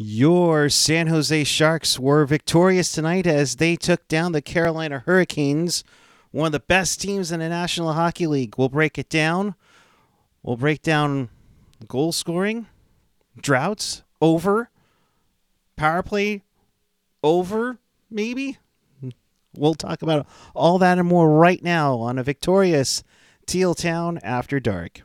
Your San Jose Sharks were victorious tonight as they took down the Carolina Hurricanes, one of the best teams in the National Hockey League. We'll break it down. We'll break down goal scoring, droughts, over, power play, over, maybe. We'll talk about all that and more right now on a victorious Teal Town After Dark.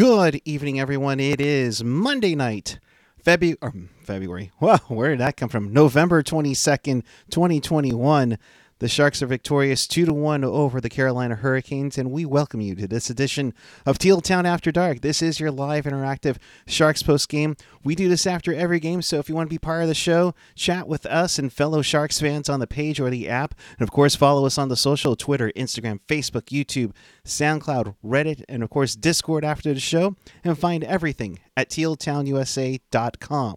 Good evening, everyone. It is Monday night, mm, February. February. Wow, where did that come from? November twenty second, twenty twenty one. The Sharks are victorious 2 to 1 over the Carolina Hurricanes, and we welcome you to this edition of Teal Town After Dark. This is your live interactive Sharks post game. We do this after every game, so if you want to be part of the show, chat with us and fellow Sharks fans on the page or the app. And of course, follow us on the social Twitter, Instagram, Facebook, YouTube, SoundCloud, Reddit, and of course, Discord after the show. And find everything at tealtownusa.com.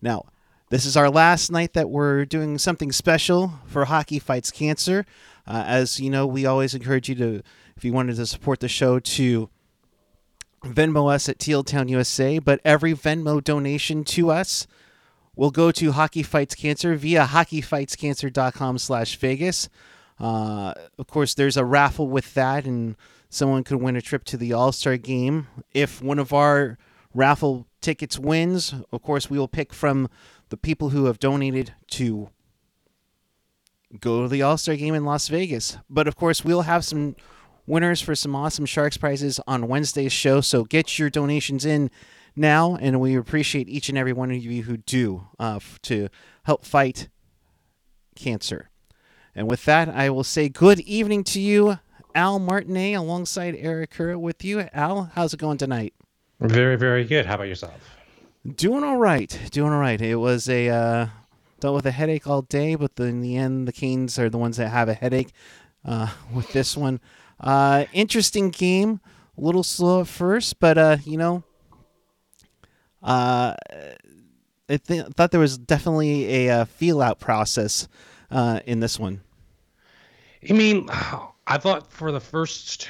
Now, this is our last night that we're doing something special for Hockey Fights Cancer. Uh, as you know, we always encourage you to, if you wanted to support the show, to Venmo us at Teal Town USA. But every Venmo donation to us will go to Hockey Fights Cancer via hockeyfightscancer.com slash Vegas. Uh, of course, there's a raffle with that, and someone could win a trip to the All Star game. If one of our raffle tickets wins, of course, we will pick from the people who have donated to go to the All Star game in Las Vegas. But of course, we'll have some winners for some awesome Sharks prizes on Wednesday's show. So get your donations in now, and we appreciate each and every one of you who do uh, to help fight cancer. And with that, I will say good evening to you, Al Martinet, alongside Eric Kerr with you. Al, how's it going tonight? Very, very good. How about yourself? Doing all right. Doing all right. It was a uh, dealt with a headache all day, but in the end, the Canes are the ones that have a headache uh, with this one. Uh, interesting game. A little slow at first, but uh, you know, uh, I th- thought there was definitely a, uh, feel out process uh, in this one. I mean, I thought for the first,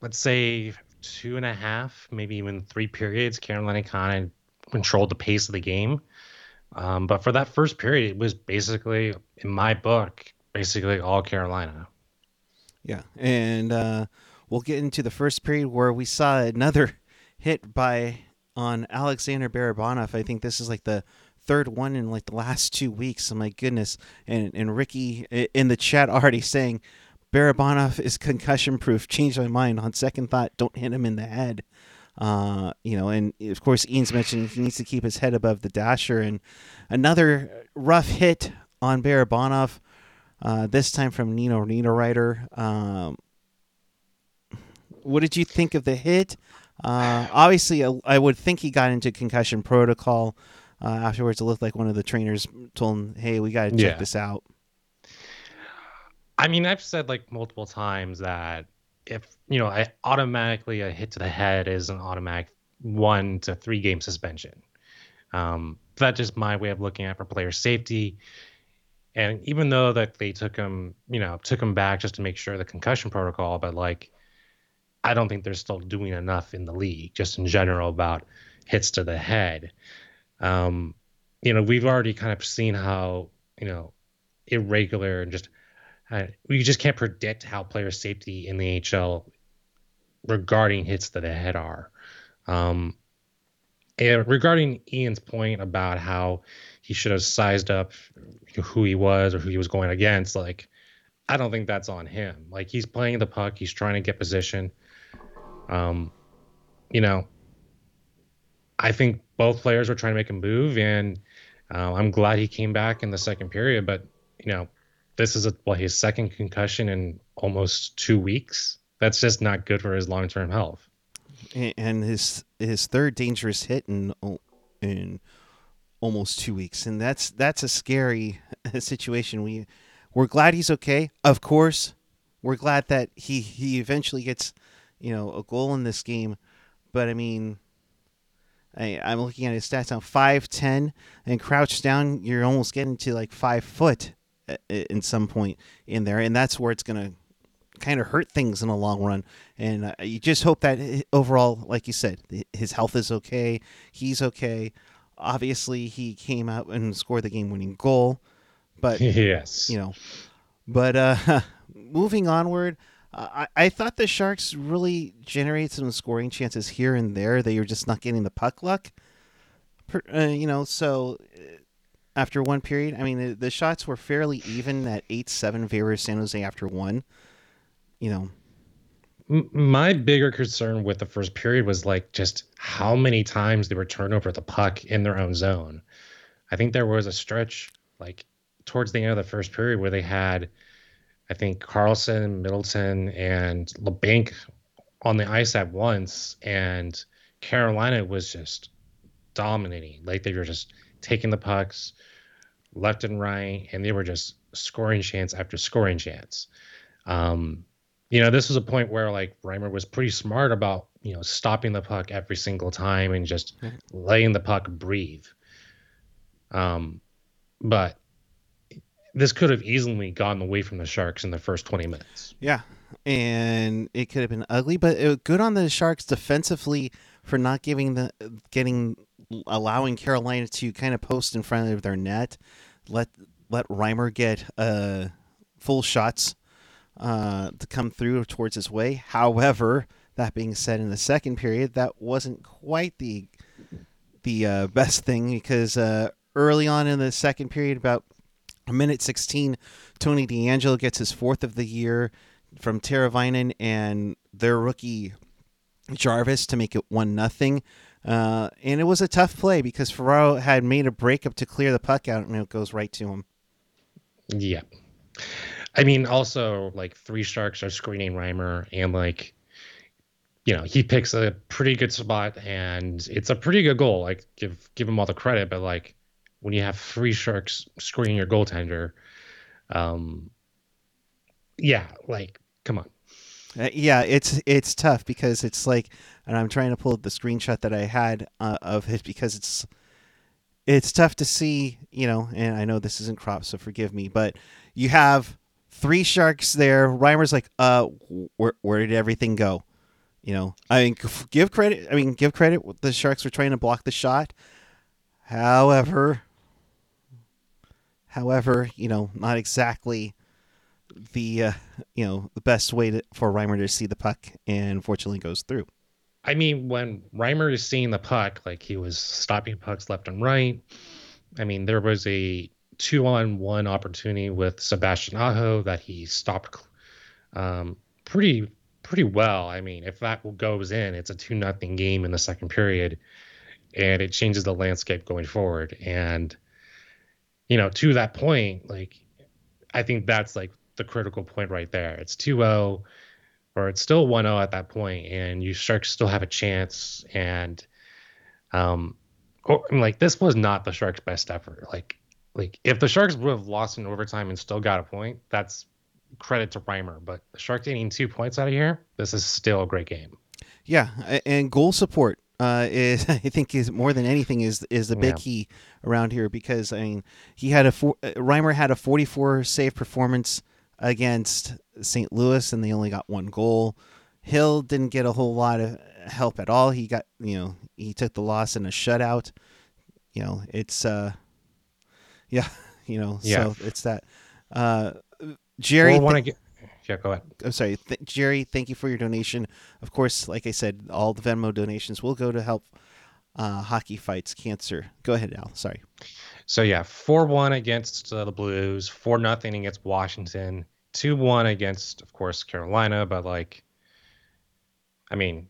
let's say, two and a half, maybe even three periods, Carolina kind of controlled the pace of the game. Um, but for that first period, it was basically, in my book, basically all Carolina. Yeah, and uh, we'll get into the first period where we saw another hit by on Alexander Barabanov. I think this is like the third one in like the last two weeks. Oh my goodness! And and Ricky in the chat already saying Barabanov is concussion proof. Changed my mind on second thought. Don't hit him in the head. Uh, you know, and of course, Ian's mentioned he needs to keep his head above the dasher. And another rough hit on Barabanov, uh, this time from Nino Niederreiter. Um, what did you think of the hit? Uh, obviously, I would think he got into concussion protocol. Uh, afterwards, it looked like one of the trainers told him, "Hey, we got to check yeah. this out." I mean, I've said like multiple times that if you know, I automatically a hit to the head is an automatic one to three game suspension. Um, that's just my way of looking at for player safety. And even though that they took him, you know, took him back just to make sure the concussion protocol, but like, I don't think they're still doing enough in the league, just in general about hits to the head. Um, you know, we've already kind of seen how you know irregular and just we just can't predict how player safety in the NHL regarding hits to the head are. Um, and regarding Ian's point about how he should have sized up who he was or who he was going against, like I don't think that's on him. Like he's playing the puck, he's trying to get position. Um, you know, I think both players were trying to make a move, and uh, I'm glad he came back in the second period. But you know, this is a, well his second concussion in almost two weeks. That's just not good for his long term health. And his his third dangerous hit in in almost two weeks, and that's that's a scary situation. We we're glad he's okay. Of course, we're glad that he he eventually gets you know a goal in this game, but I mean, I, I'm looking at his stats now, five ten, and crouched down, you're almost getting to like five foot in some point in there, and that's where it's gonna kind of hurt things in the long run. And uh, you just hope that uh, overall, like you said, his health is okay, he's okay. Obviously, he came out and scored the game-winning goal, but yes, you know, but uh, moving onward. I, I thought the Sharks really generate some scoring chances here and there. They were just not getting the puck luck. Per, uh, you know, so uh, after one period, I mean, the, the shots were fairly even at 8 7 favor San Jose after one. You know, my bigger concern with the first period was like just how many times they were turned over the puck in their own zone. I think there was a stretch like towards the end of the first period where they had I think Carlson, Middleton, and Labanc on the ice at once, and Carolina was just dominating. Like they were just taking the pucks left and right, and they were just scoring chance after scoring chance. Um, you know, this was a point where like Reimer was pretty smart about you know stopping the puck every single time and just letting the puck breathe. Um, but this could have easily gotten away from the Sharks in the first 20 minutes. Yeah. And it could have been ugly, but it was good on the Sharks defensively for not giving the getting allowing Carolina to kind of post in front of their net, let let Reimer get uh, full shots uh, to come through towards his way. However, that being said, in the second period, that wasn't quite the the uh, best thing because uh, early on in the second period, about a minute 16, Tony DeAngelo gets his fourth of the year from Teravainen and their rookie Jarvis to make it one nothing. Uh, and it was a tough play because Ferraro had made a breakup to clear the puck out, and it goes right to him. Yeah, I mean, also like three sharks are screening Reimer, and like, you know, he picks a pretty good spot, and it's a pretty good goal. Like, give give him all the credit, but like, when you have three sharks screening your goaltender. Um, yeah, like come on. Uh, yeah, it's it's tough because it's like, and I'm trying to pull up the screenshot that I had uh, of it because it's it's tough to see, you know. And I know this isn't crop, so forgive me, but you have three sharks there. Reimer's like, uh, where where did everything go? You know, I mean, give credit. I mean, give credit. The sharks were trying to block the shot. However, However, you know, not exactly the uh, you know the best way to, for Reimer to see the puck, and fortunately goes through. I mean, when Reimer is seeing the puck, like he was stopping pucks left and right. I mean, there was a two-on-one opportunity with Sebastian Aho that he stopped um, pretty pretty well. I mean, if that goes in, it's a two nothing game in the second period, and it changes the landscape going forward. And you know, to that point, like I think that's like the critical point right there. It's 2-0 or it's still 1-0 at that point and you Sharks still have a chance and um or, I mean, like this was not the Sharks best effort. Like like if the Sharks would have lost in overtime and still got a point, that's credit to Reimer, but the Sharks getting 2 points out of here, this is still a great game. Yeah, and goal support uh, is I think is more than anything is is the big yeah. key around here because I mean he had a four, uh, Reimer had a 44 save performance against St. Louis and they only got one goal. Hill didn't get a whole lot of help at all. He got you know he took the loss in a shutout. You know it's uh yeah you know yeah. so it's that uh Jerry. Well, th- yeah, go ahead. I'm sorry, Th- Jerry. Thank you for your donation. Of course, like I said, all the Venmo donations will go to help uh, hockey fights cancer. Go ahead, Al. Sorry. So yeah, four one against uh, the Blues, four nothing against Washington, two one against, of course, Carolina. But like, I mean,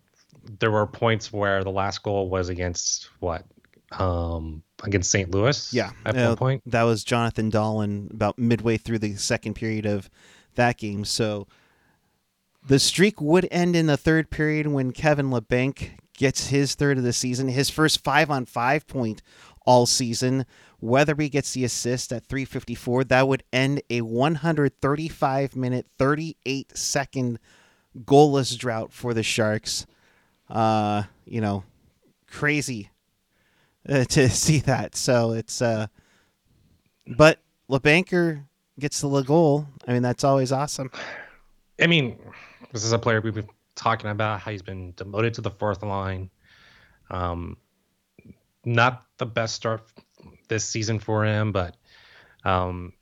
there were points where the last goal was against what um against St. Louis. Yeah, at uh, one point that was Jonathan Dahlen about midway through the second period of that game. So the streak would end in the third period when Kevin Labanc gets his third of the season, his first five on five point all season. Weatherby gets the assist at 354. That would end a 135 minute, 38 second goalless drought for the Sharks. Uh, you know, crazy, uh, to see that. So it's uh, but Labanker gets the goal. I mean, that's always awesome. I mean, this is a player we've been talking about how he's been demoted to the fourth line. Um, not the best start this season for him, but um,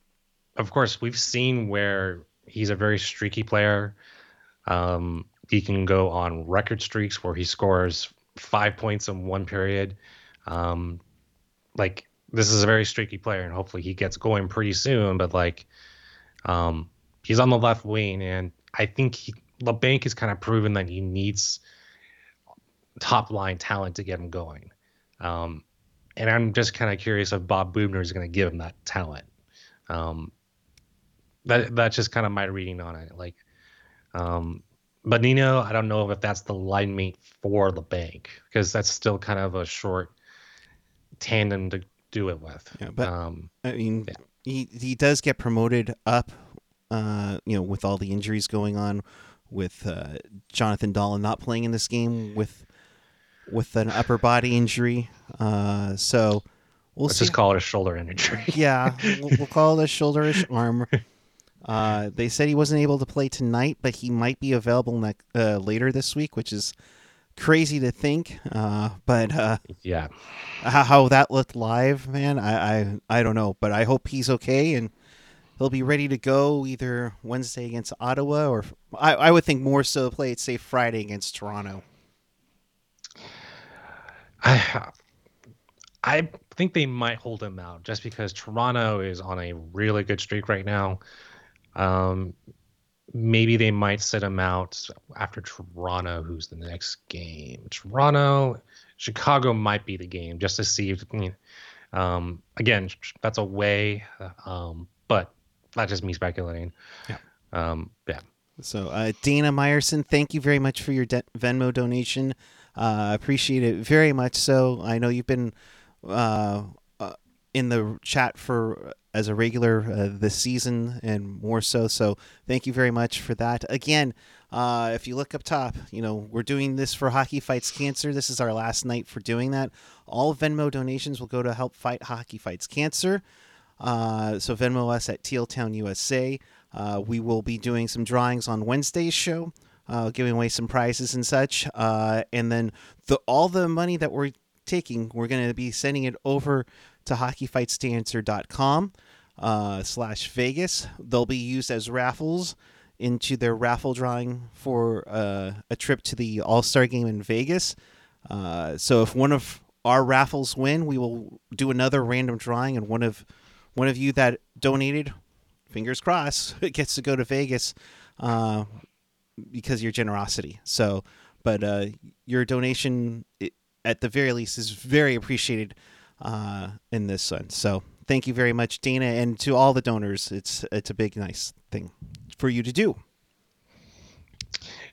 of course, we've seen where he's a very streaky player. Um, he can go on record streaks where he scores five points in one period. Um, like this is a very streaky player, and hopefully he gets going pretty soon. But like, um, he's on the left wing, and I think he, Labanc has kind of proven that he needs top line talent to get him going. Um, and I'm just kind of curious if Bob Boughner is going to give him that talent. Um, that that's just kind of my reading on it. Like, um, but Nino, I don't know if that's the line mate for Labanc because that's still kind of a short tandem to do it with. Yeah, but um, I mean, yeah. he he does get promoted up. Uh, you know, with all the injuries going on, with uh, Jonathan Dahlen not playing in this game with with an upper body injury. Uh, so we'll Let's see. just call it a shoulder injury. yeah, we'll, we'll, call it a shoulderish arm. Uh, they said he wasn't able to play tonight, but he might be available ne- uh, later this week, which is crazy to think. Uh, but uh, yeah, how, how, that looked live, man, I, I I don't know, but I hope he's okay and he'll be ready to go either Wednesday against Ottawa or I, I would think more so play it say Friday against Toronto. I I think they might hold him out just because Toronto is on a really good streak right now. Um, maybe they might sit him out after Toronto, who's the next game. Toronto, Chicago might be the game just to see if. um, again, that's a way, um, but not just me speculating. Yeah. Um, yeah. So, uh, Dana Meyerson, thank you very much for your de- Venmo donation. Uh, appreciate it very much. So I know you've been uh, uh, in the chat for as a regular uh, this season and more so. So thank you very much for that. Again, uh, if you look up top, you know we're doing this for Hockey Fights Cancer. This is our last night for doing that. All Venmo donations will go to help fight Hockey Fights Cancer. Uh, so Venmo us at Teal Town USA. we will be doing some drawings on Wednesday's show uh, giving away some prizes and such. Uh, and then the all the money that we're taking, we're going to be sending it over to hockeyfightscancer.com uh, slash Vegas. They'll be used as raffles into their raffle drawing for uh, a trip to the All Star game in Vegas. Uh, so if one of our raffles win, we will do another random drawing, and one of one of you that donated, fingers crossed, gets to go to Vegas. Uh, because your generosity. So, but uh, your donation, at the very least, is very appreciated uh, in this one. So, thank you very much, Dana, and to all the donors. It's it's a big, nice thing for you to do.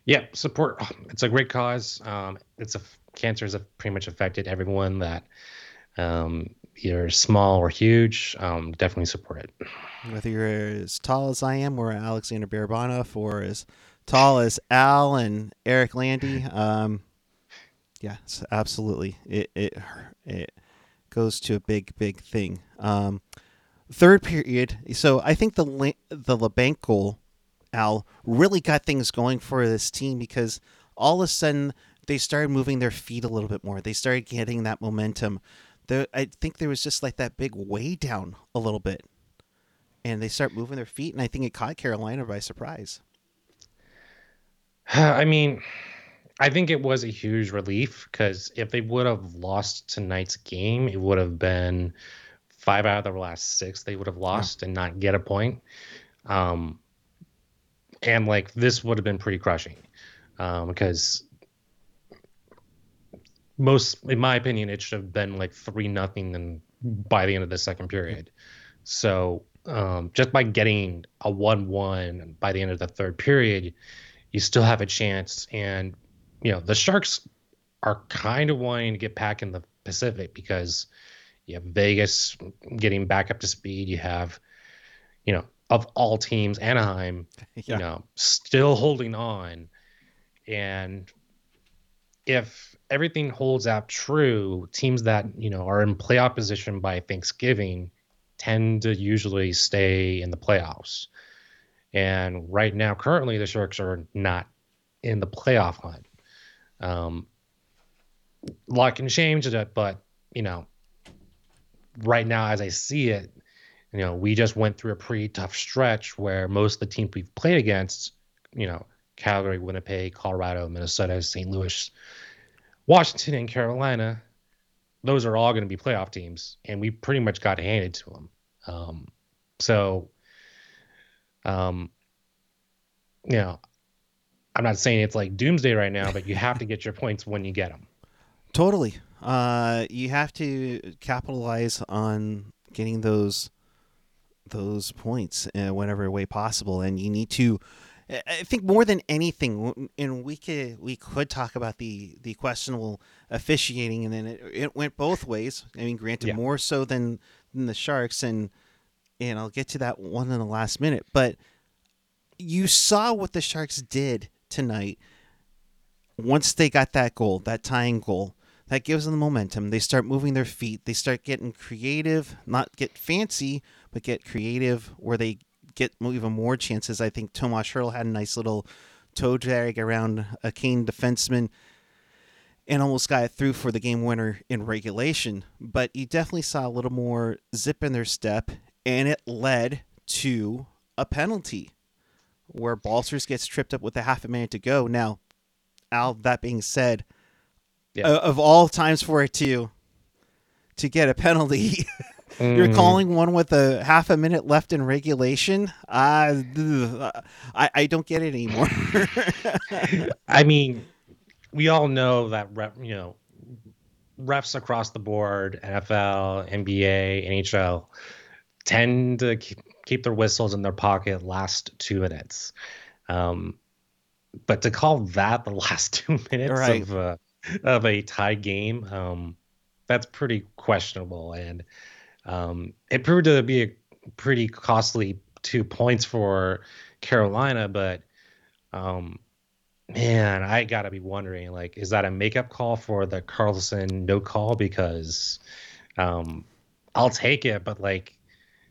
Yeah, support. It's a great cause. Um, it's a cancer has pretty much affected everyone that um, either small or huge. Um, definitely support it. Whether you're as tall as I am, or Alexander Barabanov, or as tall as Al and Eric Landy. Um, yeah, absolutely. It it it goes to a big big thing. Um, third period. So I think the the Labanc goal, Al, really got things going for this team because all of a sudden they started moving their feet a little bit more. They started getting that momentum. The, I think there was just like that big way down a little bit, and they start moving their feet, and I think it caught Carolina by surprise. I mean, I think it was a huge relief because if they would have lost tonight's game, it would have been five out of the last six they would have lost yeah. and not get a point. Um, and like this would have been pretty crushing um, because most, in my opinion, it should have been like three nothing and by the end of the second period. So um, just by getting a one-one by the end of the third period you still have a chance. And you know the Sharks are kind of wanting to get back in the Pacific because you have Vegas getting back up to speed. You have, you know, of all teams, Anaheim, yeah. you know, still holding on. And if everything holds out true, teams that you know are in playoff position by Thanksgiving tend to usually stay in the playoffs. And right now, currently, the Sharks are not in the playoff hunt. Um, a lot can change but you know, right now, as I see it, you know, we just went through a pretty tough stretch where most of the teams we've played against, you know, Calgary, Winnipeg, Colorado, Minnesota, St. Louis, Washington, and Carolina, those are all going to be playoff teams, and we pretty much got handed to them. Um, so, um, you know, I'm not saying it's like doomsday right now, but you have to get your points when you get them. Totally. Uh, you have to capitalize on getting those those points in whatever way possible, and you need to. I think more than anything, and we could we could talk about the the questionable officiating, and then it, it went both ways. I mean, granted, yeah. more so than than the Sharks, and and I'll get to that one in the last minute. But you saw what the Sharks did tonight once they got that goal, that tying goal. That gives them the momentum. They start moving their feet. They start getting creative, not get fancy, but get creative where they get even more chances. I think Tomas Hertl had a nice little toe drag around a Cane defenseman and almost got it through for the game winner in regulation. But you definitely saw a little more zip in their step, and it led to a penalty where Balcers gets tripped up with a half a minute to go. Now, Al, that being said, yeah. uh, of all times for it to to get a penalty, mm. you're calling one with a half a minute left in regulation. Uh, I I don't get it anymore. I mean, we all know that rep, you know refs across the board, NFL, NBA, NHL, tend to keep, their whistles in their pocket last two minutes. Um, but to call that the last two minutes right. of a, of a tie game, um, that's pretty questionable, and um, it proved to be a pretty costly two points for Carolina. But um, man, I gotta be wondering, like, is that a makeup call for the Carlson no call? Because um, I'll take it, but like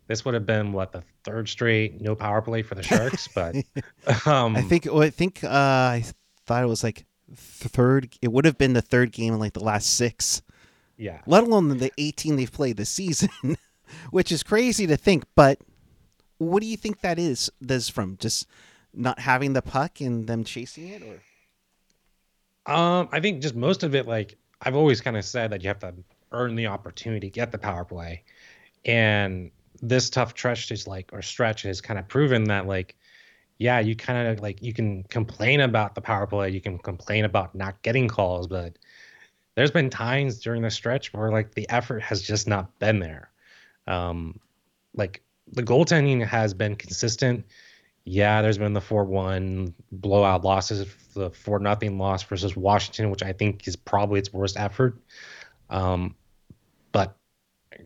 this would have been what the third straight no power play for the Sharks, but um, I think well, I think uh, I thought it was like third. It would have been the third game in like the last six. Yeah. Let alone the 18 they've played this season, which is crazy to think. But what do you think that is? This from just not having the puck and them chasing it, or? Um, I think just most of it. Like I've always kind of said that you have to earn the opportunity to get the power play, and this tough stretch is like or stretch has kind of proven that like yeah you kind of like you can complain about the power play you can complain about not getting calls but there's been times during the stretch where like the effort has just not been there. Um like the goaltending has been consistent. Yeah there's been the 4-1 blowout losses the 4 nothing loss versus washington which i think is probably its worst effort. Um but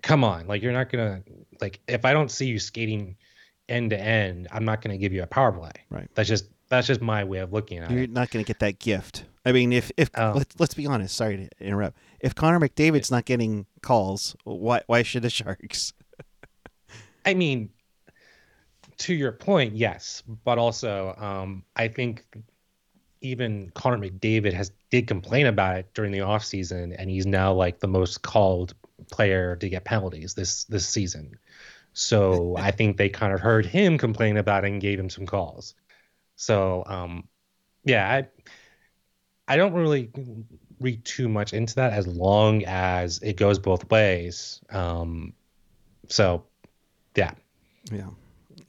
come on like you're not gonna like if I don't see you skating end to end, I'm not going to give you a power play. Right. That's just that's just my way of looking at You're it. You're not going to get that gift. I mean, if if oh. let's let's be honest. Sorry to interrupt. If Connor McDavid's not getting calls, why why should the Sharks? I mean, to your point, yes, but also um, I think even Connor McDavid has did complain about it during the offseason, and he's now like the most called player to get penalties this this season. So I think they kind of heard him complain about it and gave him some calls. So um, yeah, I I don't really read too much into that as long as it goes both ways. Um, so yeah, yeah.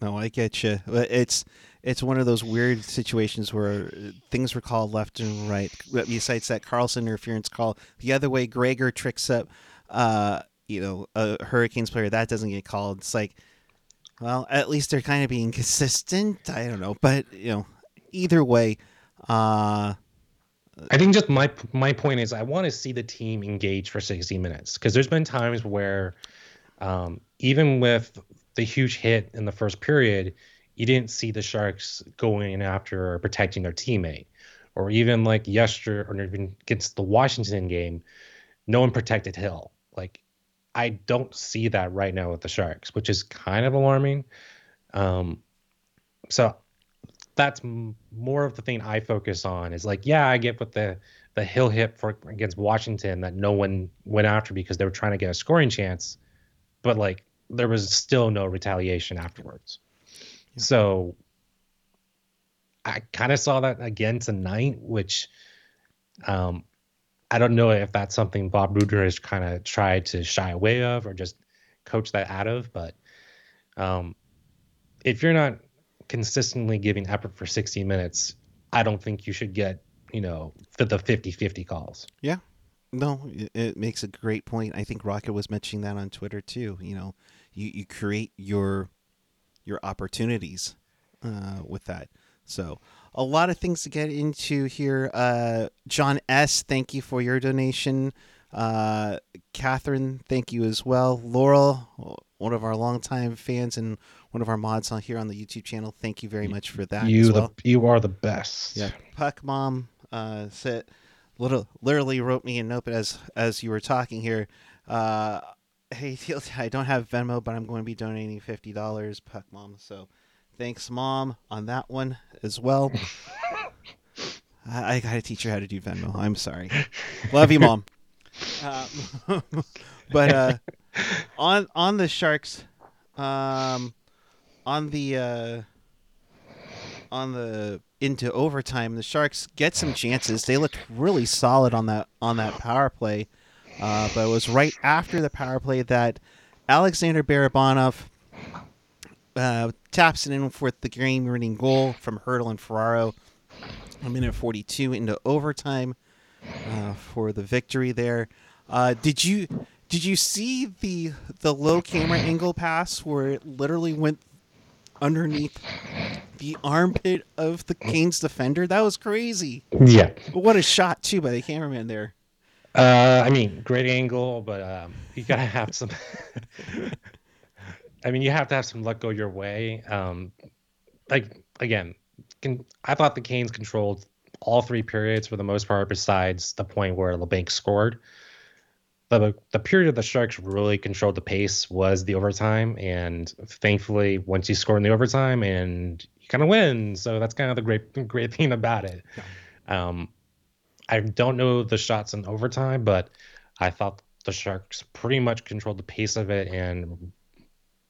No, I get you. It's it's one of those weird situations where things were called left and right. Besides that Carlson interference call, the other way, Gregor tricks up uh, you know, a Hurricanes player that doesn't get called. It's like, well, at least they're kind of being consistent. I don't know, but you know, either way, uh, I think just my my point is I want to see the team engage for 60 minutes because there's been times where um, even with the huge hit in the first period, you didn't see the Sharks going after or protecting their teammate. or even like yesterday, or even against the Washington game, no one protected Hill. Like, I don't see that right now with the Sharks, which is kind of alarming. Um, so that's m- more of the thing I focus on is like, yeah, I get with the the Hill hit for against Washington that no one went after because they were trying to get a scoring chance, but like there was still no retaliation afterwards. Yeah. So I kind of saw that again tonight, which um, I don't know if that's something Bob Boughner has kind of tried to shy away of or just coach that out of. But um, if you're not consistently giving effort for 60 minutes, I don't think you should get, you know, for the 50 50 calls. Yeah. No, it, it makes a great point. I think Rocket was mentioning that on Twitter too. You know, you, you create your your opportunities uh, with that. So a lot of things to get into here. Uh, John S, thank you for your donation. Uh, Catherine, thank you as well. Laurel, one of our longtime fans and one of our mods on here on the YouTube channel, thank you very much for that. You, well. the, you are the best. Yeah, Puck Mom uh, said, little, literally wrote me a note as as you were talking here. Uh, hey, I don't have Venmo, but I'm going to be donating fifty dollars, Puck Mom. So Thanks, mom, on that one as well. I, I got to teach her how to do Venmo. I'm sorry. Love you, mom. Uh, but uh, on on the Sharks, um, on the uh, on the into overtime, the Sharks get some chances. They looked really solid on that on that power play, uh, but it was right after the power play that Alexander Barabanov uh, taps it in for the game winning goal from Hertl and Ferraro. A minute 42 into overtime uh, for the victory there. Uh, did you did you see the the low camera angle pass where it literally went underneath the armpit of the Canes defender? That was crazy. Yeah. But what a shot too by the cameraman there. Uh, I mean, great angle, but um, you gotta have some. I mean, you have to have some luck go your way. Um, like again, can, I thought the Canes controlled all three periods for the most part, besides the point where Labanc scored. The, the period of the Sharks really controlled the pace was the overtime, and thankfully, once you score in the overtime, and you kind of win, so that's kind of the great great thing about it. Yeah. Um, I don't know the shots in overtime, but I thought the Sharks pretty much controlled the pace of it and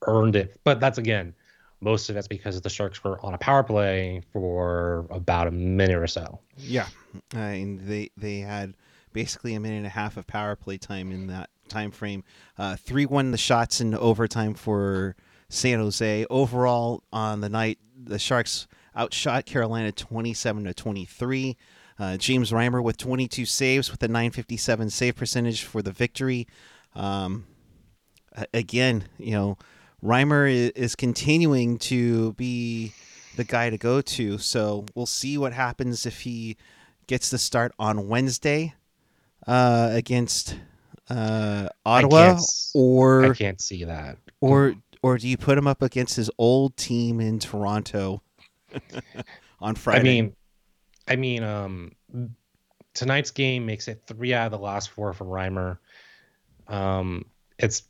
earned it. But that's again, most of that's because the Sharks were on a power play for about a minute or so. Yeah, uh, and they they had basically a minute and a half of power play time in that time frame. Uh, three one the shots in overtime for San Jose. Overall on the night, the Sharks outshot Carolina twenty seven to twenty three. Uh, James Reimer with 22 saves with a 957 save percentage for the victory. Um, again, you know, Reimer is continuing to be the guy to go to. So we'll see what happens if he gets the start on Wednesday uh, against uh, Ottawa, or I can't see that. Or or do you put him up against his old team in Toronto on Friday? I mean, I mean, um, tonight's game makes it three out of the last four for Reimer. Um, it's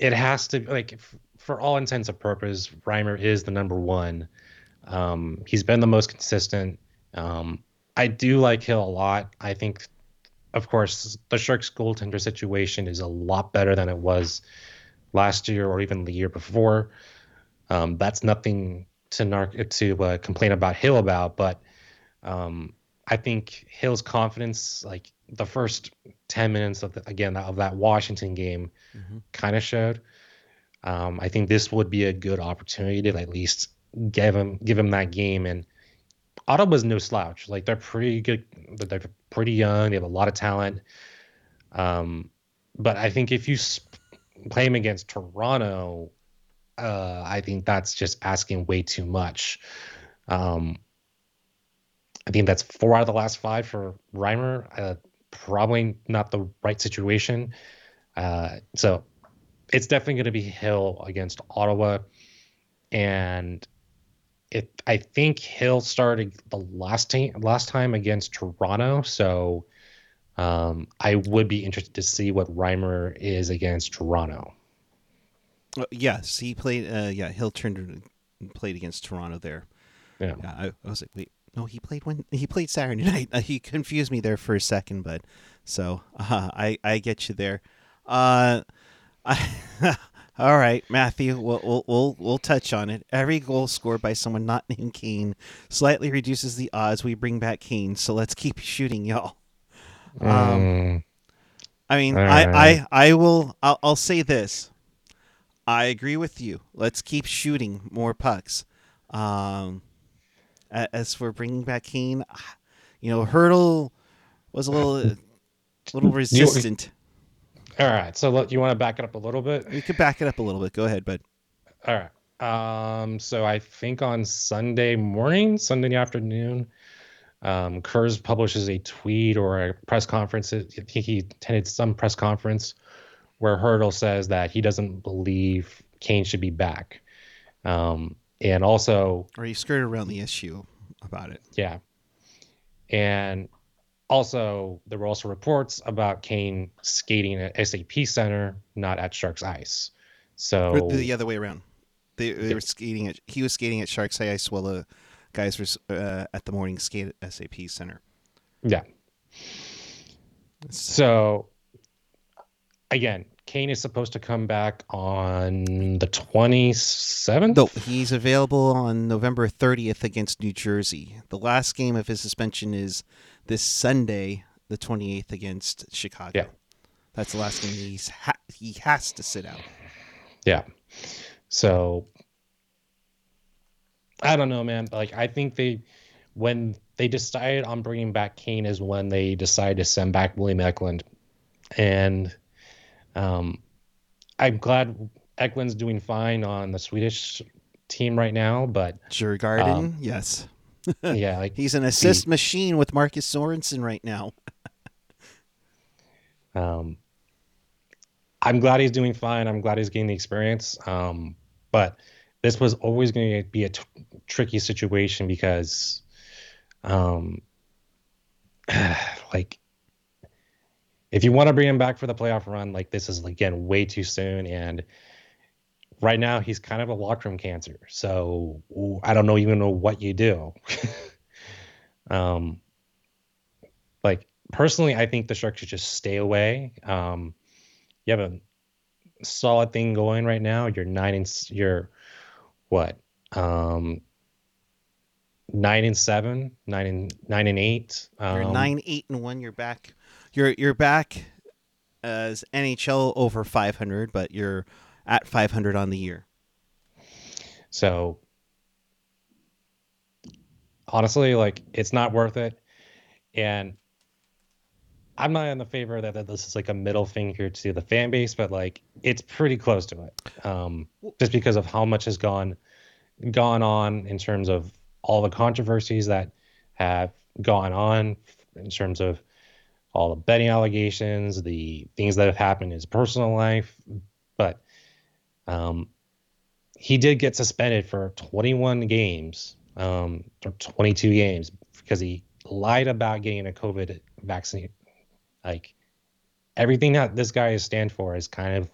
it has to like for all intents and purposes, Reimer is the number one. Um, he's been the most consistent. Um, I do like Hill a lot. I think, of course, the Sharks goaltender situation is a lot better than it was last year or even the year before. Um, that's nothing to narc- to uh, complain about Hill about, but um, I think Hill's confidence, like the first ten minutes of the, again of that Washington game, mm-hmm. kind of showed. Um, I think this would be a good opportunity to at least give him give him that game. And Ottawa's no slouch. Like they're pretty good. They're pretty young. They have a lot of talent. Um, but I think if you play him against Toronto, uh, I think that's just asking way too much. Um, I think that's four out of the last five for Reimer. Uh, probably not the right situation. Uh, so it's definitely going to be Hill against Ottawa, and it I think Hill started the last time last time against Toronto, so um, I would be interested to see what Reimer is against Toronto. Uh, yes, he played. Uh, yeah, Hill turned played against Toronto there. Yeah, yeah I, I, was like, wait, no, he played when he played Saturday night. Uh, he confused me there for a second, but so uh, I I get you there. Uh, I, all right, Matthew, we'll, we'll we'll we'll touch on it. Every goal scored by someone not named Kane slightly reduces the odds we bring back Kane. So let's keep shooting, y'all. Um, mm. I mean, I, I I will. I'll, I'll say this. I agree with you. Let's keep shooting more pucks. Um, as for bringing back Kane, you know, Hertl was a little, a little resistant. All right, so look, you want to back it up a little bit? We could back it up a little bit. Go ahead, bud. All right. Um, so I think on Sunday morning, Sunday afternoon, um, Kurz publishes a tweet or a press conference. I think he attended some press conference where Hertl says that he doesn't believe Kane should be back. Um, and also, or he skirted around the issue about it. Yeah. And also, there were also reports about Kane skating at SAP Center, not at Sharks Ice. So or the other way around. They, they were skating at he was skating at Sharks Ice while the guys were uh, at the morning skate at SAP Center. Yeah. So again, Kane is supposed to come back on the 27th. No, he's available on November 30th against New Jersey. The last game of his suspension is this Sunday, the 28th against Chicago. Yeah. That's the last game he's ha- he has to sit out. Yeah. So I don't know, man. Like I think they when they decided on bringing back Kane is when they decided to send back William Eklund, and um, I'm glad Eklund's doing fine on the Swedish team right now. But Djurgården, um, yes, yeah, like he's an assist he, machine with Marcus Sorensen right now. um, I'm glad he's doing fine. I'm glad he's getting the experience. Um, but this was always going to be a t- tricky situation because, um, like, if you want to bring him back for the playoff run, like this is again way too soon. And right now he's kind of a locker room cancer. So I don't know even know what you do. um, like personally, I think the Sharks should just stay away. Um, you have a solid thing going right now. You're nine and you're what? Um, nine and seven, nine and nine and eight. Um, you're nine, eight, and one. You're back. You're you're back as NHL over 500, but you're at 500 on the year. So honestly, like it's not worth it. And I'm not in the favor that, that this is like a middle finger to the fan base, but like it's pretty close to it. Um, just because of how much has gone gone on in terms of all the controversies that have gone on in terms of all the betting allegations, the things that have happened in his personal life. But um, he did get suspended for 21 games um, or 22 games because he lied about getting a COVID vaccine. Like everything that this guy is stand for is kind of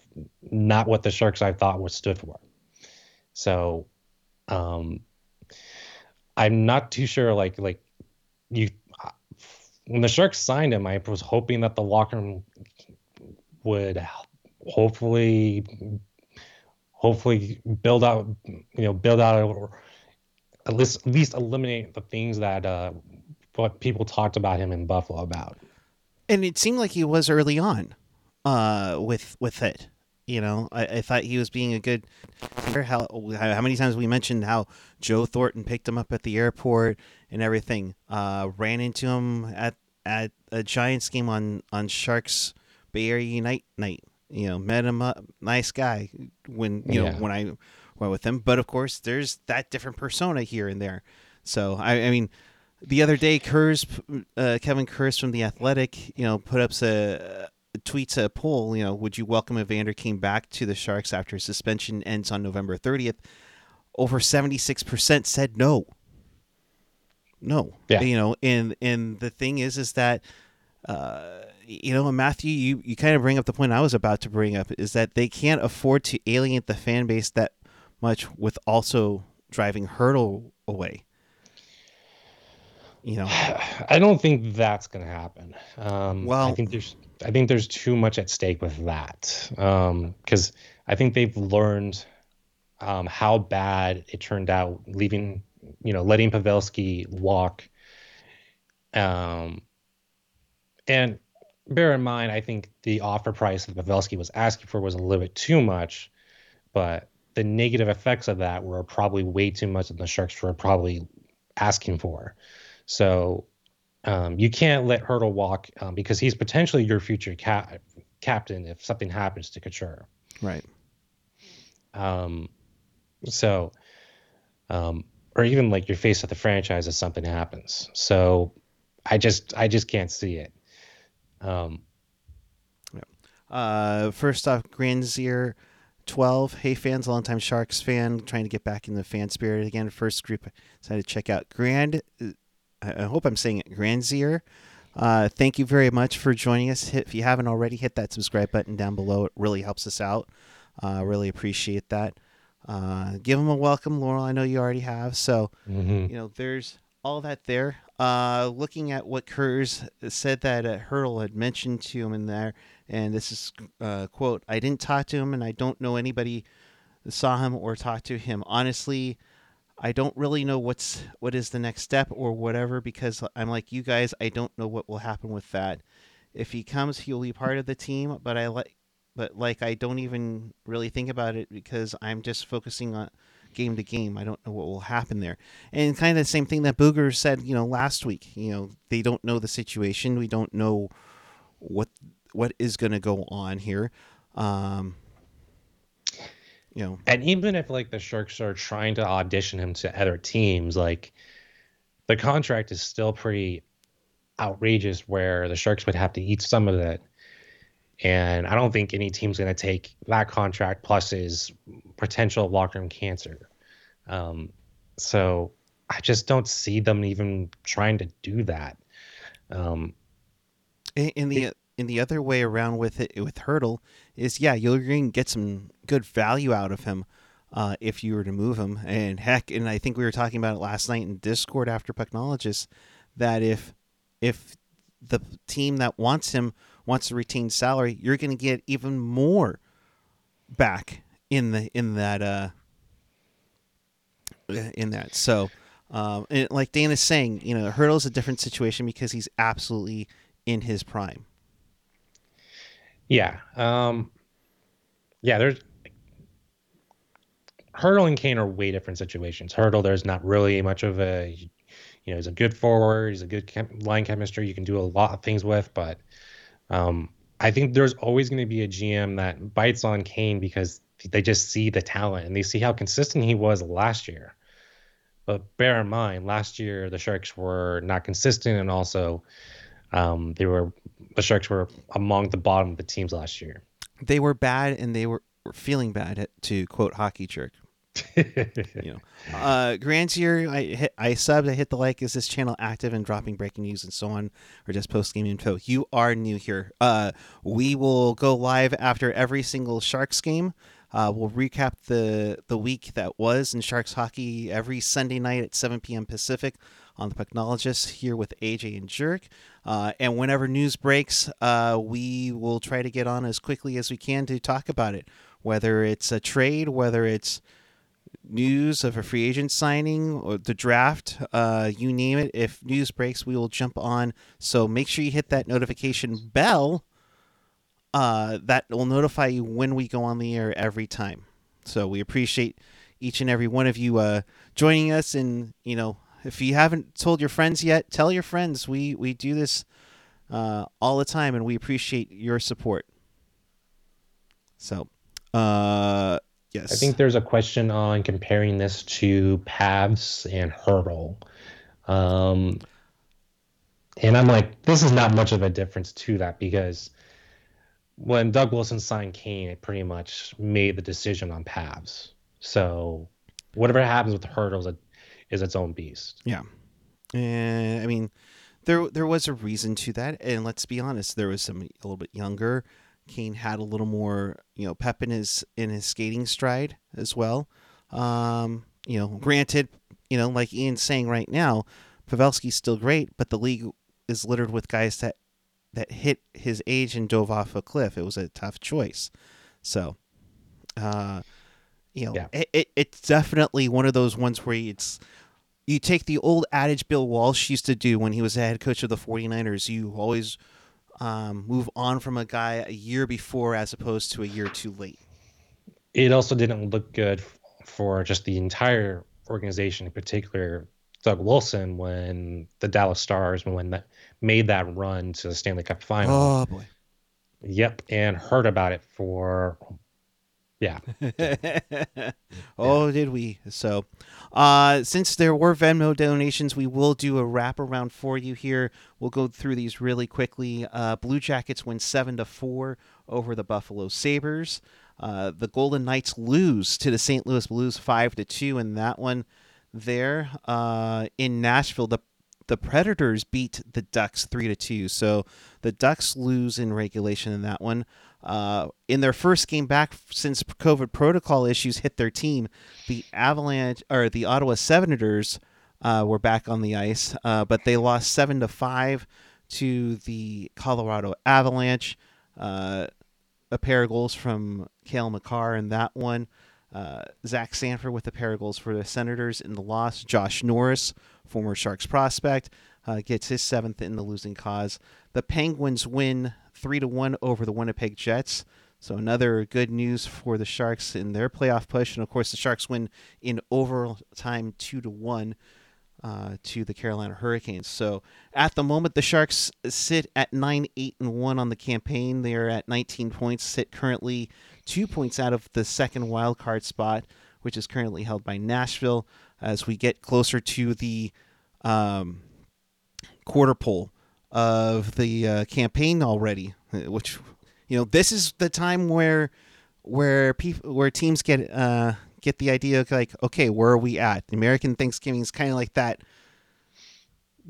not what the Sharks I thought was stood for. So um, I'm not too sure. Like like you when the Sharks signed him, I was hoping that the locker room would hopefully hopefully build out you know build out or at least at least eliminate the things that uh what people talked about him in Buffalo about. And it seemed like he was early on uh with with it. You know, I, I thought he was being a good. How how many times we mentioned how Joe Thornton picked him up at the airport and everything. Uh, ran into him at at a Giants game on on Sharks Bay Area Unite night. You know, met him up, nice guy. When you yeah. know when I went with him, but of course there's that different persona here and there. So I, I mean, the other day, Kurz, uh, Kevin Kurz from the Athletic, you know, put up a, tweets a poll, you know, would you welcome Evander Kane back to the Sharks after his suspension ends on November 30th? over 76% said no. No. Yeah. You know, and and the thing is is that uh you know, Matthew, you, you kind of bring up the point I was about to bring up is that they can't afford to alienate the fan base that much with also driving Hertl away. You know, I don't think that's going to happen. Um, Well- I think there's I think there's too much at stake with that because I think they've learned um, how bad it turned out leaving, you know, letting Pavelski walk. Um, and bear in mind, I think the offer price that Pavelski was asking for was a little bit too much, but the negative effects of that were probably way too much than the Sharks were probably asking for. So um, you can't let Hertl walk um, because he's potentially your future cap- captain if something happens to Couture. right. Um, so, um, or even like your face of the franchise if something happens. So, I just I just can't see it. Um, Uh, first off, Granzier, twelve. Hey fans, longtime Sharks fan, trying to get back in the fan spirit again. First group I decided to check out Grand. I hope I'm saying it. Granzier. Uh, thank you very much for joining us. Hit, if you haven't already, hit that subscribe button down below. It really helps us out. Uh, really appreciate that. Uh, give them a welcome, Laurel. I know you already have. So mhm. you know, there's all that there. Uh, looking at what Kurz said that uh, Hertl had mentioned to him in there, and this is uh, quote: "I didn't talk to him, and I don't know anybody that saw him or talked to him. Honestly, I don't really know what's what is the next step or whatever because I'm like you guys. I don't know what will happen with that. If he comes, he'll be part of the team, but I like." But like I don't even really think about it because I'm just focusing on game to game. I don't know what will happen there. And kind of the same thing that Booger said, you know, last week. You know, they don't know the situation. We don't know what what is going to go on here. Um, you know, And even if like the Sharks are trying to audition him to other teams, like the contract is still pretty outrageous where the Sharks would have to eat some of that. And I don't think any team's going to take that contract plus his potential locker room cancer. Um, so I just don't see them even trying to do that. Um, the in the other way around with it with Hertl is yeah, you're going to get some good value out of him. Uh, if you were to move him, and heck, and I think we were talking about it last night in Discord after Pucknologist, that if if the team that wants him wants to retain salary, you're going to get even more back in the in that uh in that. So, um, and like Dan is saying, you know, Hertl's a different situation because he's absolutely in his prime. Yeah. Um, yeah, there's Hertl and Kane are way different situations. Hertl, there's not really much of a, you know, he's a good forward, he's a good chem- line chemistry. You can do a lot of things with, but um, I think there's always going to be a GM that bites on Kane because they just see the talent and they see how consistent he was last year. But bear in mind, last year the Sharks were not consistent, and also um, they were the Sharks were among the bottom of the teams last year. They were bad and they were, were feeling bad, to quote Hockey Jerk. You know, uh, Grantier, I hit, I subbed, I hit the like. Is this channel active and dropping breaking news and so on, or just post game info? You are new here. Uh, we will go live after every single Sharks game. Uh, we'll recap the the week that was in Sharks hockey every Sunday night at 7 p.m. Pacific on the Pucknologist here with AJ and Jerk. Uh, and whenever news breaks, uh, we will try to get on as quickly as we can to talk about it. Whether it's a trade, whether it's news of a free agent signing or the draft, uh, you name it. If news breaks, we will jump on. So make sure you hit that notification bell. Uh, that will notify you when we go on the air every time. So we appreciate each and every one of you uh, joining us. And you know, if you haven't told your friends yet, tell your friends. We we do this uh, all the time, and we appreciate your support. So, uh, yes, I think there's a question on comparing this to Pavs and Hertl. Um, and I'm like, this is not much of a difference to that because when Doug Wilson signed Kane, it pretty much made the decision on Pavs. So whatever happens with Hertl's is its own beast. Yeah, and I mean, there there was a reason to that, and let's be honest, there was some a little bit younger. Kane had a little more, you know, pep in his in his skating stride as well. Um, you know, granted, you know, like Ian's saying right now, Pavelski's still great, but the league is littered with guys that that hit his age and dove off a cliff. It was a tough choice. So, uh, you know, yeah. it, it, it's definitely one of those ones where it's you take the old adage Bill Walsh used to do when he was the head coach of the 49ers. You always um, move on from a guy a year before as opposed to a year too late. It also didn't look good for just the entire organization, in particular Doug Wilson, when the Dallas Stars when that made that run to the Stanley Cup final. Oh boy. Yep, and heard about it for yeah. oh, did we? So, uh, since there were Venmo donations, we will do a wraparound for you here. We'll go through these really quickly. Uh, Blue Jackets win seven to four over the Buffalo Sabres. Uh, the Golden Knights lose to the St. Louis Blues five to two in that one. There uh, in Nashville, the the Predators beat the Ducks three to two. So the Ducks lose in regulation in that one. Uh, in their first game back since COVID protocol issues hit their team, the Avalanche or the Ottawa Senators uh, were back on the ice, uh, but they lost seven to five to the Colorado Avalanche. Uh, a pair of goals from Cale Makar in that one. Uh, Zach Sanford with a pair of goals for the Senators in the loss. Josh Norris, former Sharks prospect, uh, gets his seventh in the losing cause. The Penguins win three to one over the Winnipeg Jets. So another good news for the Sharks in their playoff push, and of course the Sharks win in overtime two to one uh, to the Carolina Hurricanes. So at the moment the Sharks sit at nine eight and one on the campaign. They are at 19 points, sit currently two points out of the second wild card spot, which is currently held by Nashville. As we get closer to the um, quarter pole of the uh, campaign already, which you know this is the time where where people where teams get uh, get the idea of like okay where are we at American Thanksgiving is kind of like that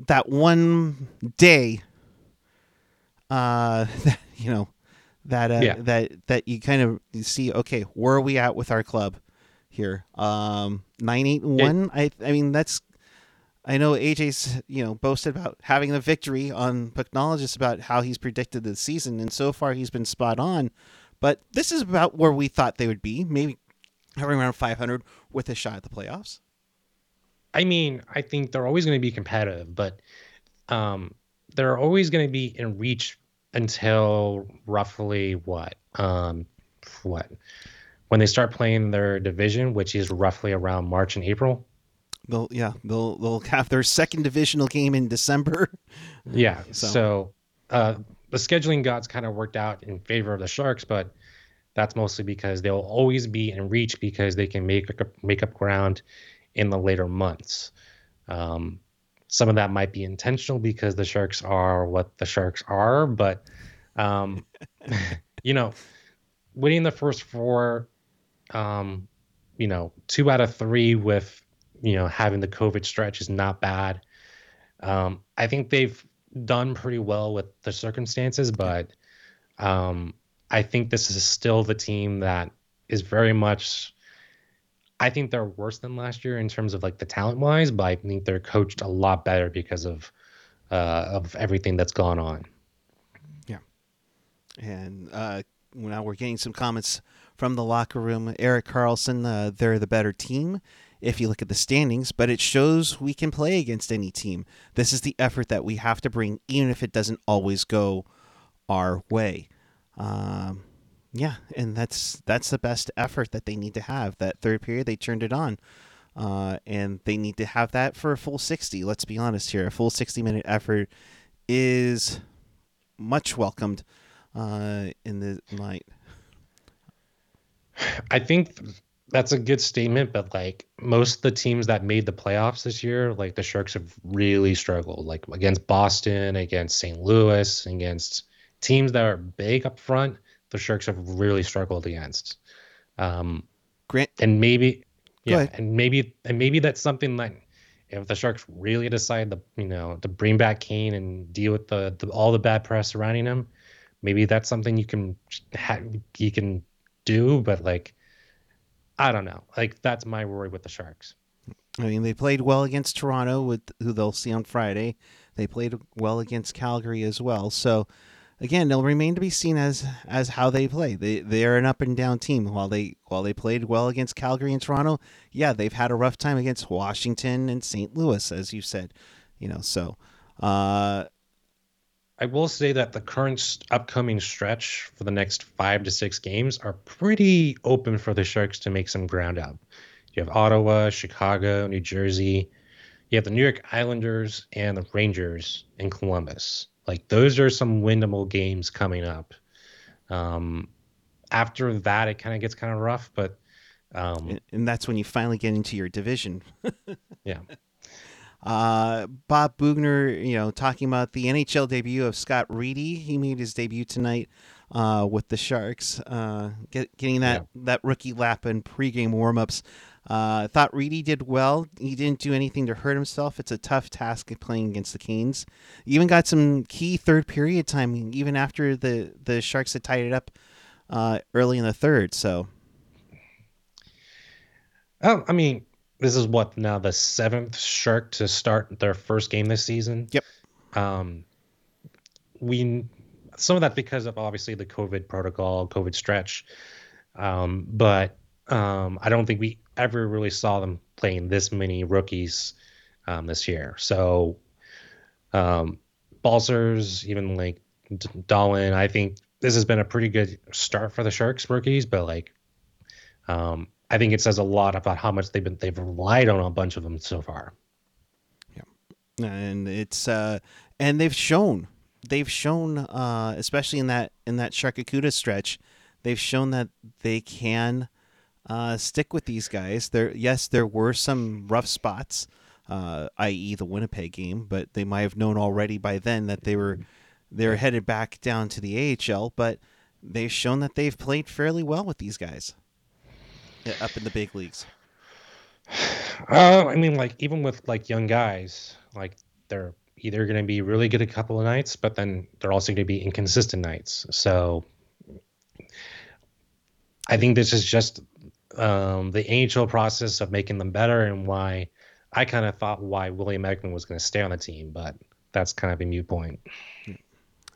that one day uh that, you know that uh, yeah. that that you kind of see okay where are we at with our club here um 981 I I mean that's I know AJ's, you know, boasted about having the victory on Pucknologist about how he's predicted the season, and so far he's been spot on. But this is about where we thought they would be, maybe hovering around 500 with a shot at the playoffs. I mean, I think they're always going to be competitive, but um, they're always going to be in reach until roughly what? Um, what? When they start playing their division, which is roughly around March and April. They'll yeah they'll they'll have their second divisional game in December. Yeah. So, so uh, the scheduling gods kind of worked out in favor of the Sharks, but that's mostly because they'll always be in reach because they can make make up ground in the later months. Um, some of that might be intentional because the Sharks are what the Sharks are, but um, you know, winning the first four, um, you know, two out of three with you know, having the COVID stretch is not bad. Um, I think they've done pretty well with the circumstances, but um, I think this is still the team that is very much. I think they're worse than last year in terms of like the talent wise, but I think they're coached a lot better because of uh, of everything that's gone on. Yeah, and uh, now we're getting some comments from the locker room. Erik Karlsson, uh, they're the better team if you look at the standings, but it shows we can play against any team. This is the effort that we have to bring, even if it doesn't always go our way. Um, yeah, and that's that's the best effort that they need to have. That third period, they turned it on, uh, and they need to have that for a full sixty. Let's be honest here, a full sixty minute effort is much welcomed uh, in the night. I think that's a good statement, but like most of the teams that made the playoffs this year, like the Sharks have really struggled. Like against Boston, against St. Louis, against teams that are big up front, the Sharks have really struggled against. Um, Grant and maybe, Yeah, and maybe and maybe that's something that if the Sharks really decide to you know to bring back Kane and deal with the, the all the bad press surrounding him, maybe that's something you can ha- you can do. But like, I don't know. Like that's my worry with the Sharks. I mean, they played well against Toronto, with who they'll see on Friday. They played well against Calgary as well. So again, they'll remain to be seen as as how they play. They they are an up and down team. While they while they played well against Calgary and Toronto, yeah, they've had a rough time against Washington and St. Louis, as you said. You know, so uh, I will say that the current upcoming stretch for the next five to six games are pretty open for the Sharks to make some ground up. You have Ottawa, Chicago, New Jersey. You have the New York Islanders and the Rangers in Columbus. Like those are some winnable games coming up. Um, after that, it kind of gets kind of rough, but um, and that's when you finally get into your division. yeah. Uh, Bob Boughner, you know, talking about the NHL debut of Scott Reedy. He made his debut tonight uh, with the Sharks, uh, get, getting that, yeah. that rookie lap in pregame warmups. Uh, thought Reedy did well. He didn't do anything to hurt himself. It's a tough task playing against the Canes. Even got some key third period time, even after the, the Sharks had tied it up uh, early in the third. So, oh, I mean, this is what now the seventh Shark to start their first game this season. Yep. Um, we some of that because of obviously the COVID protocol, COVID stretch. Um, but um, I don't think we ever really saw them playing this many rookies um, this year. So, um, Balcers, even like D- Dahlen, I think this has been a pretty good start for the Sharks rookies. But like, um, I think it says a lot about how much they've been they've relied on a bunch of them so far. Yeah, and it's uh, and they've shown they've shown uh, especially in that in that Sharkakuta stretch, they've shown that they can uh, stick with these guys. There, yes, there were some rough spots, uh, i.e., the Winnipeg game, but they might have known already by then that they were they were headed back down to the AHL. But they've shown that they've played fairly well with these guys up in the big leagues. Uh, I mean, like even with like young guys, like they're either going to be really good a couple of nights, but then they're also going to be inconsistent nights. So I think this is just um, the NHL process of making them better and why I kind of thought why William Eklund was going to stay on the team, but that's kind of a mute point.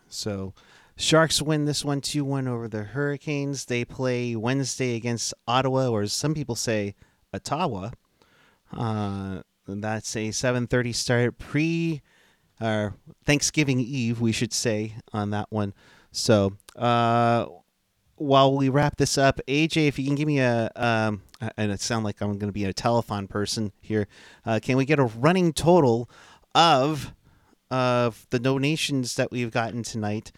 So, Sharks win this one 2 1 over the Hurricanes. They play Wednesday against Ottawa, or as some people say, Ottawa. Uh, that's a 7:30 start pre uh, Thanksgiving Eve, we should say, on that one. So, uh, while we wrap this up, AJ, if you can give me a, um, and it sounds like I'm going to be a telethon person here, uh, can we get a running total of of the donations that we've gotten tonight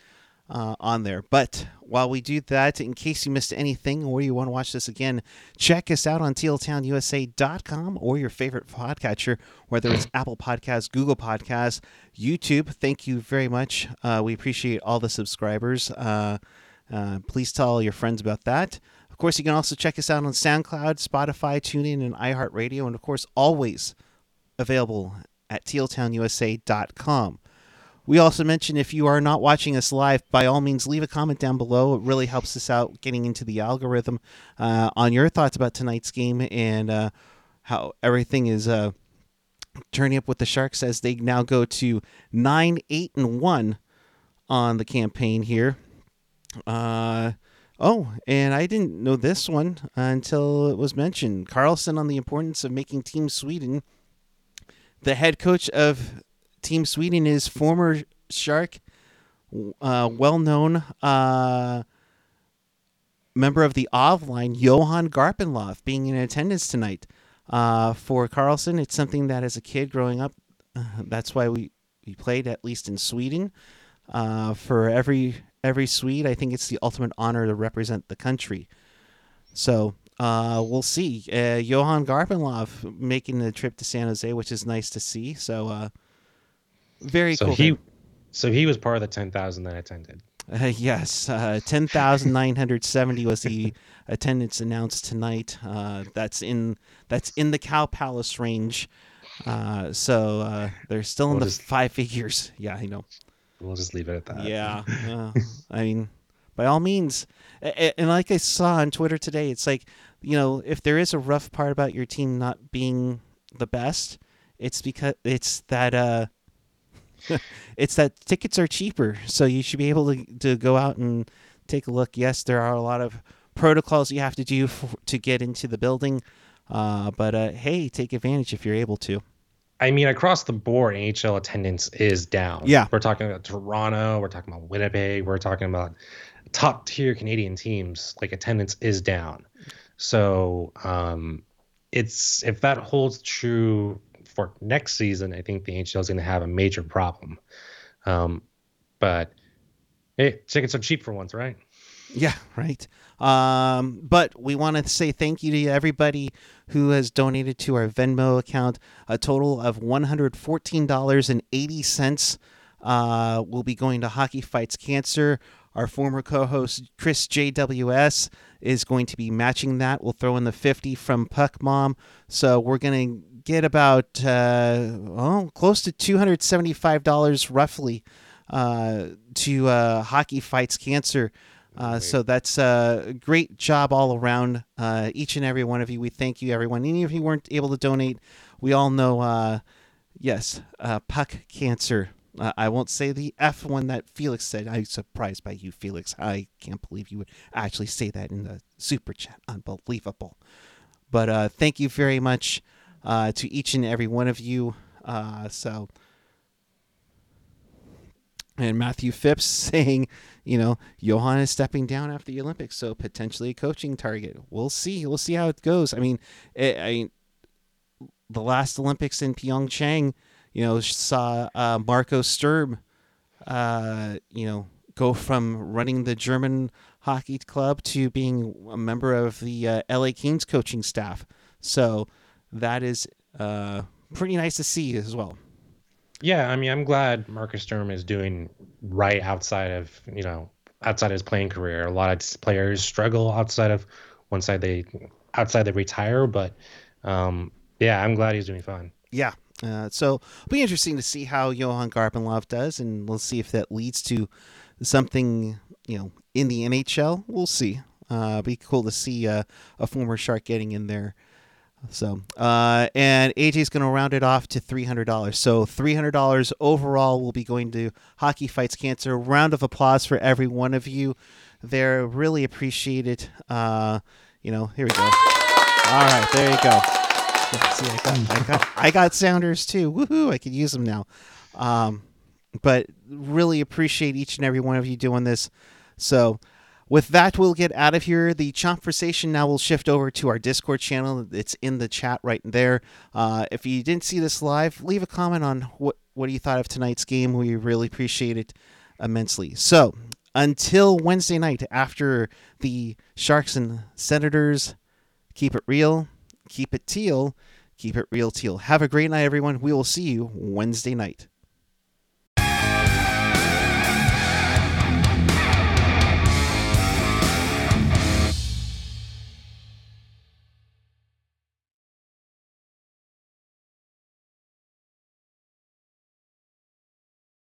uh, on there? But while we do that, in case you missed anything or you want to watch this again, check us out on tealtownusa.com or your favorite podcatcher, whether it's Apple Podcasts, Google Podcasts, YouTube. Thank you very much. Uh, we appreciate all the subscribers. Uh, uh, please tell all your friends about that. Of course, you can also check us out on SoundCloud, Spotify, TuneIn, and iHeartRadio, and of course, always available at tealtownusa.com. We also mentioned if you are not watching us live, by all means, leave a comment down below. It really helps us out getting into the algorithm uh, on your thoughts about tonight's game and uh, how everything is uh, turning up with the Sharks as they now go to 9 8 and 1 on the campaign here. Uh, oh, and I didn't know this one until it was mentioned. Karlsson on the importance of making Team Sweden. The head coach of Team Sweden is former Shark, uh, well known uh, member of the OV line, Johan Garpenlov, being in attendance tonight. Uh, for Karlsson, it's something that as a kid growing up, uh, that's why we, we played at least in Sweden. Uh, for every every Swede. I think it's the ultimate honor to represent the country. So uh, we'll see. Uh, Johan Garpenlov making the trip to San Jose, which is nice to see. So uh, very so cool. He, so he was part of the ten thousand that attended. Uh, yes, uh, ten thousand nine hundred seventy was the attendance announced tonight. Uh, that's in that's in the Cow Palace range. Uh, so uh, they're still in We'll the just- five figures. Yeah, I know. We'll just leave it at that. Yeah, uh, I mean, by all means, A- a- and like I saw on Twitter today, it's like you know, if there is a rough part about your team not being the best, it's because it's that uh, it's that tickets are cheaper, so you should be able to to go out and take a look. Yes, there are a lot of protocols you have to do for, to get into the building, uh, but uh, hey, take advantage if you're able to. I mean, across the board, NHL attendance is down. Yeah. We're talking about Toronto. We're talking about Winnipeg. We're talking about top tier Canadian teams. Like attendance is down. So um, it's if that holds true for next season, I think the NHL is going to have a major problem. Um, but hey, tickets are cheap for once, right? Yeah, right. Um, but we want to say thank you to everybody who has donated to our Venmo account. A total of one hundred fourteen dollars and eighty cents uh, will be going to Hockey Fights Cancer. Our former co-host Chris JWS is going to be matching that. We'll throw in the fifty from Puck Mom, so we're gonna get about uh, oh close to two hundred seventy-five dollars roughly uh, to uh, Hockey Fights Cancer. Uh, so that's a great job all around. Uh, each and every one of you, we thank you, everyone. Any of you weren't able to donate, we all know. Uh, yes, uh, puck cancer. Uh, I won't say the F one that Felix said. I'm surprised by you, Felix. I can't believe you would actually say that in the super chat. Unbelievable. But uh, thank you very much uh, to each and every one of you. Uh, so, and Matthew Phipps saying, you know, Johan is stepping down after the Olympics, so potentially a coaching target. We'll see. We'll see how it goes. I mean, it, I mean, the last Olympics in Pyeongchang, you know, saw uh, Marco Sturm, uh, you know, go from running the German hockey club to being a member of the uh, LA Kings coaching staff. So that is uh, pretty nice to see as well. Yeah, I mean, I'm glad Marcus Sturm is doing right outside of you know outside his playing career. A lot of players struggle outside of one side they outside they retire, but um, yeah, I'm glad he's doing fine. Yeah. Uh, so it'll be interesting to see how Johan Garpenlov does, and we'll see if that leads to something, you know, in the NHL. We'll see. Uh, be cool to see uh, a former Shark getting in there. So, uh, and AJ's going to round it off to $300. So, $300 overall will be going to Hockey Fights Cancer. Round of applause for every one of you there. Really appreciate it. Uh, you know, here we go. All right, there you go. See, I got, I got, I got sounders too. Woohoo! I could use them now. Um, but really appreciate each and every one of you doing this. So, with that, we'll get out of here. The conversation now will shift over to our Discord channel. It's in the chat right there. Uh, if you didn't see this live, leave a comment on what what you thought of tonight's game. We really appreciate it immensely. So, until Wednesday night after the Sharks and Senators, keep it real, keep it teal, keep it real teal. Have a great night, everyone. We will see you Wednesday night.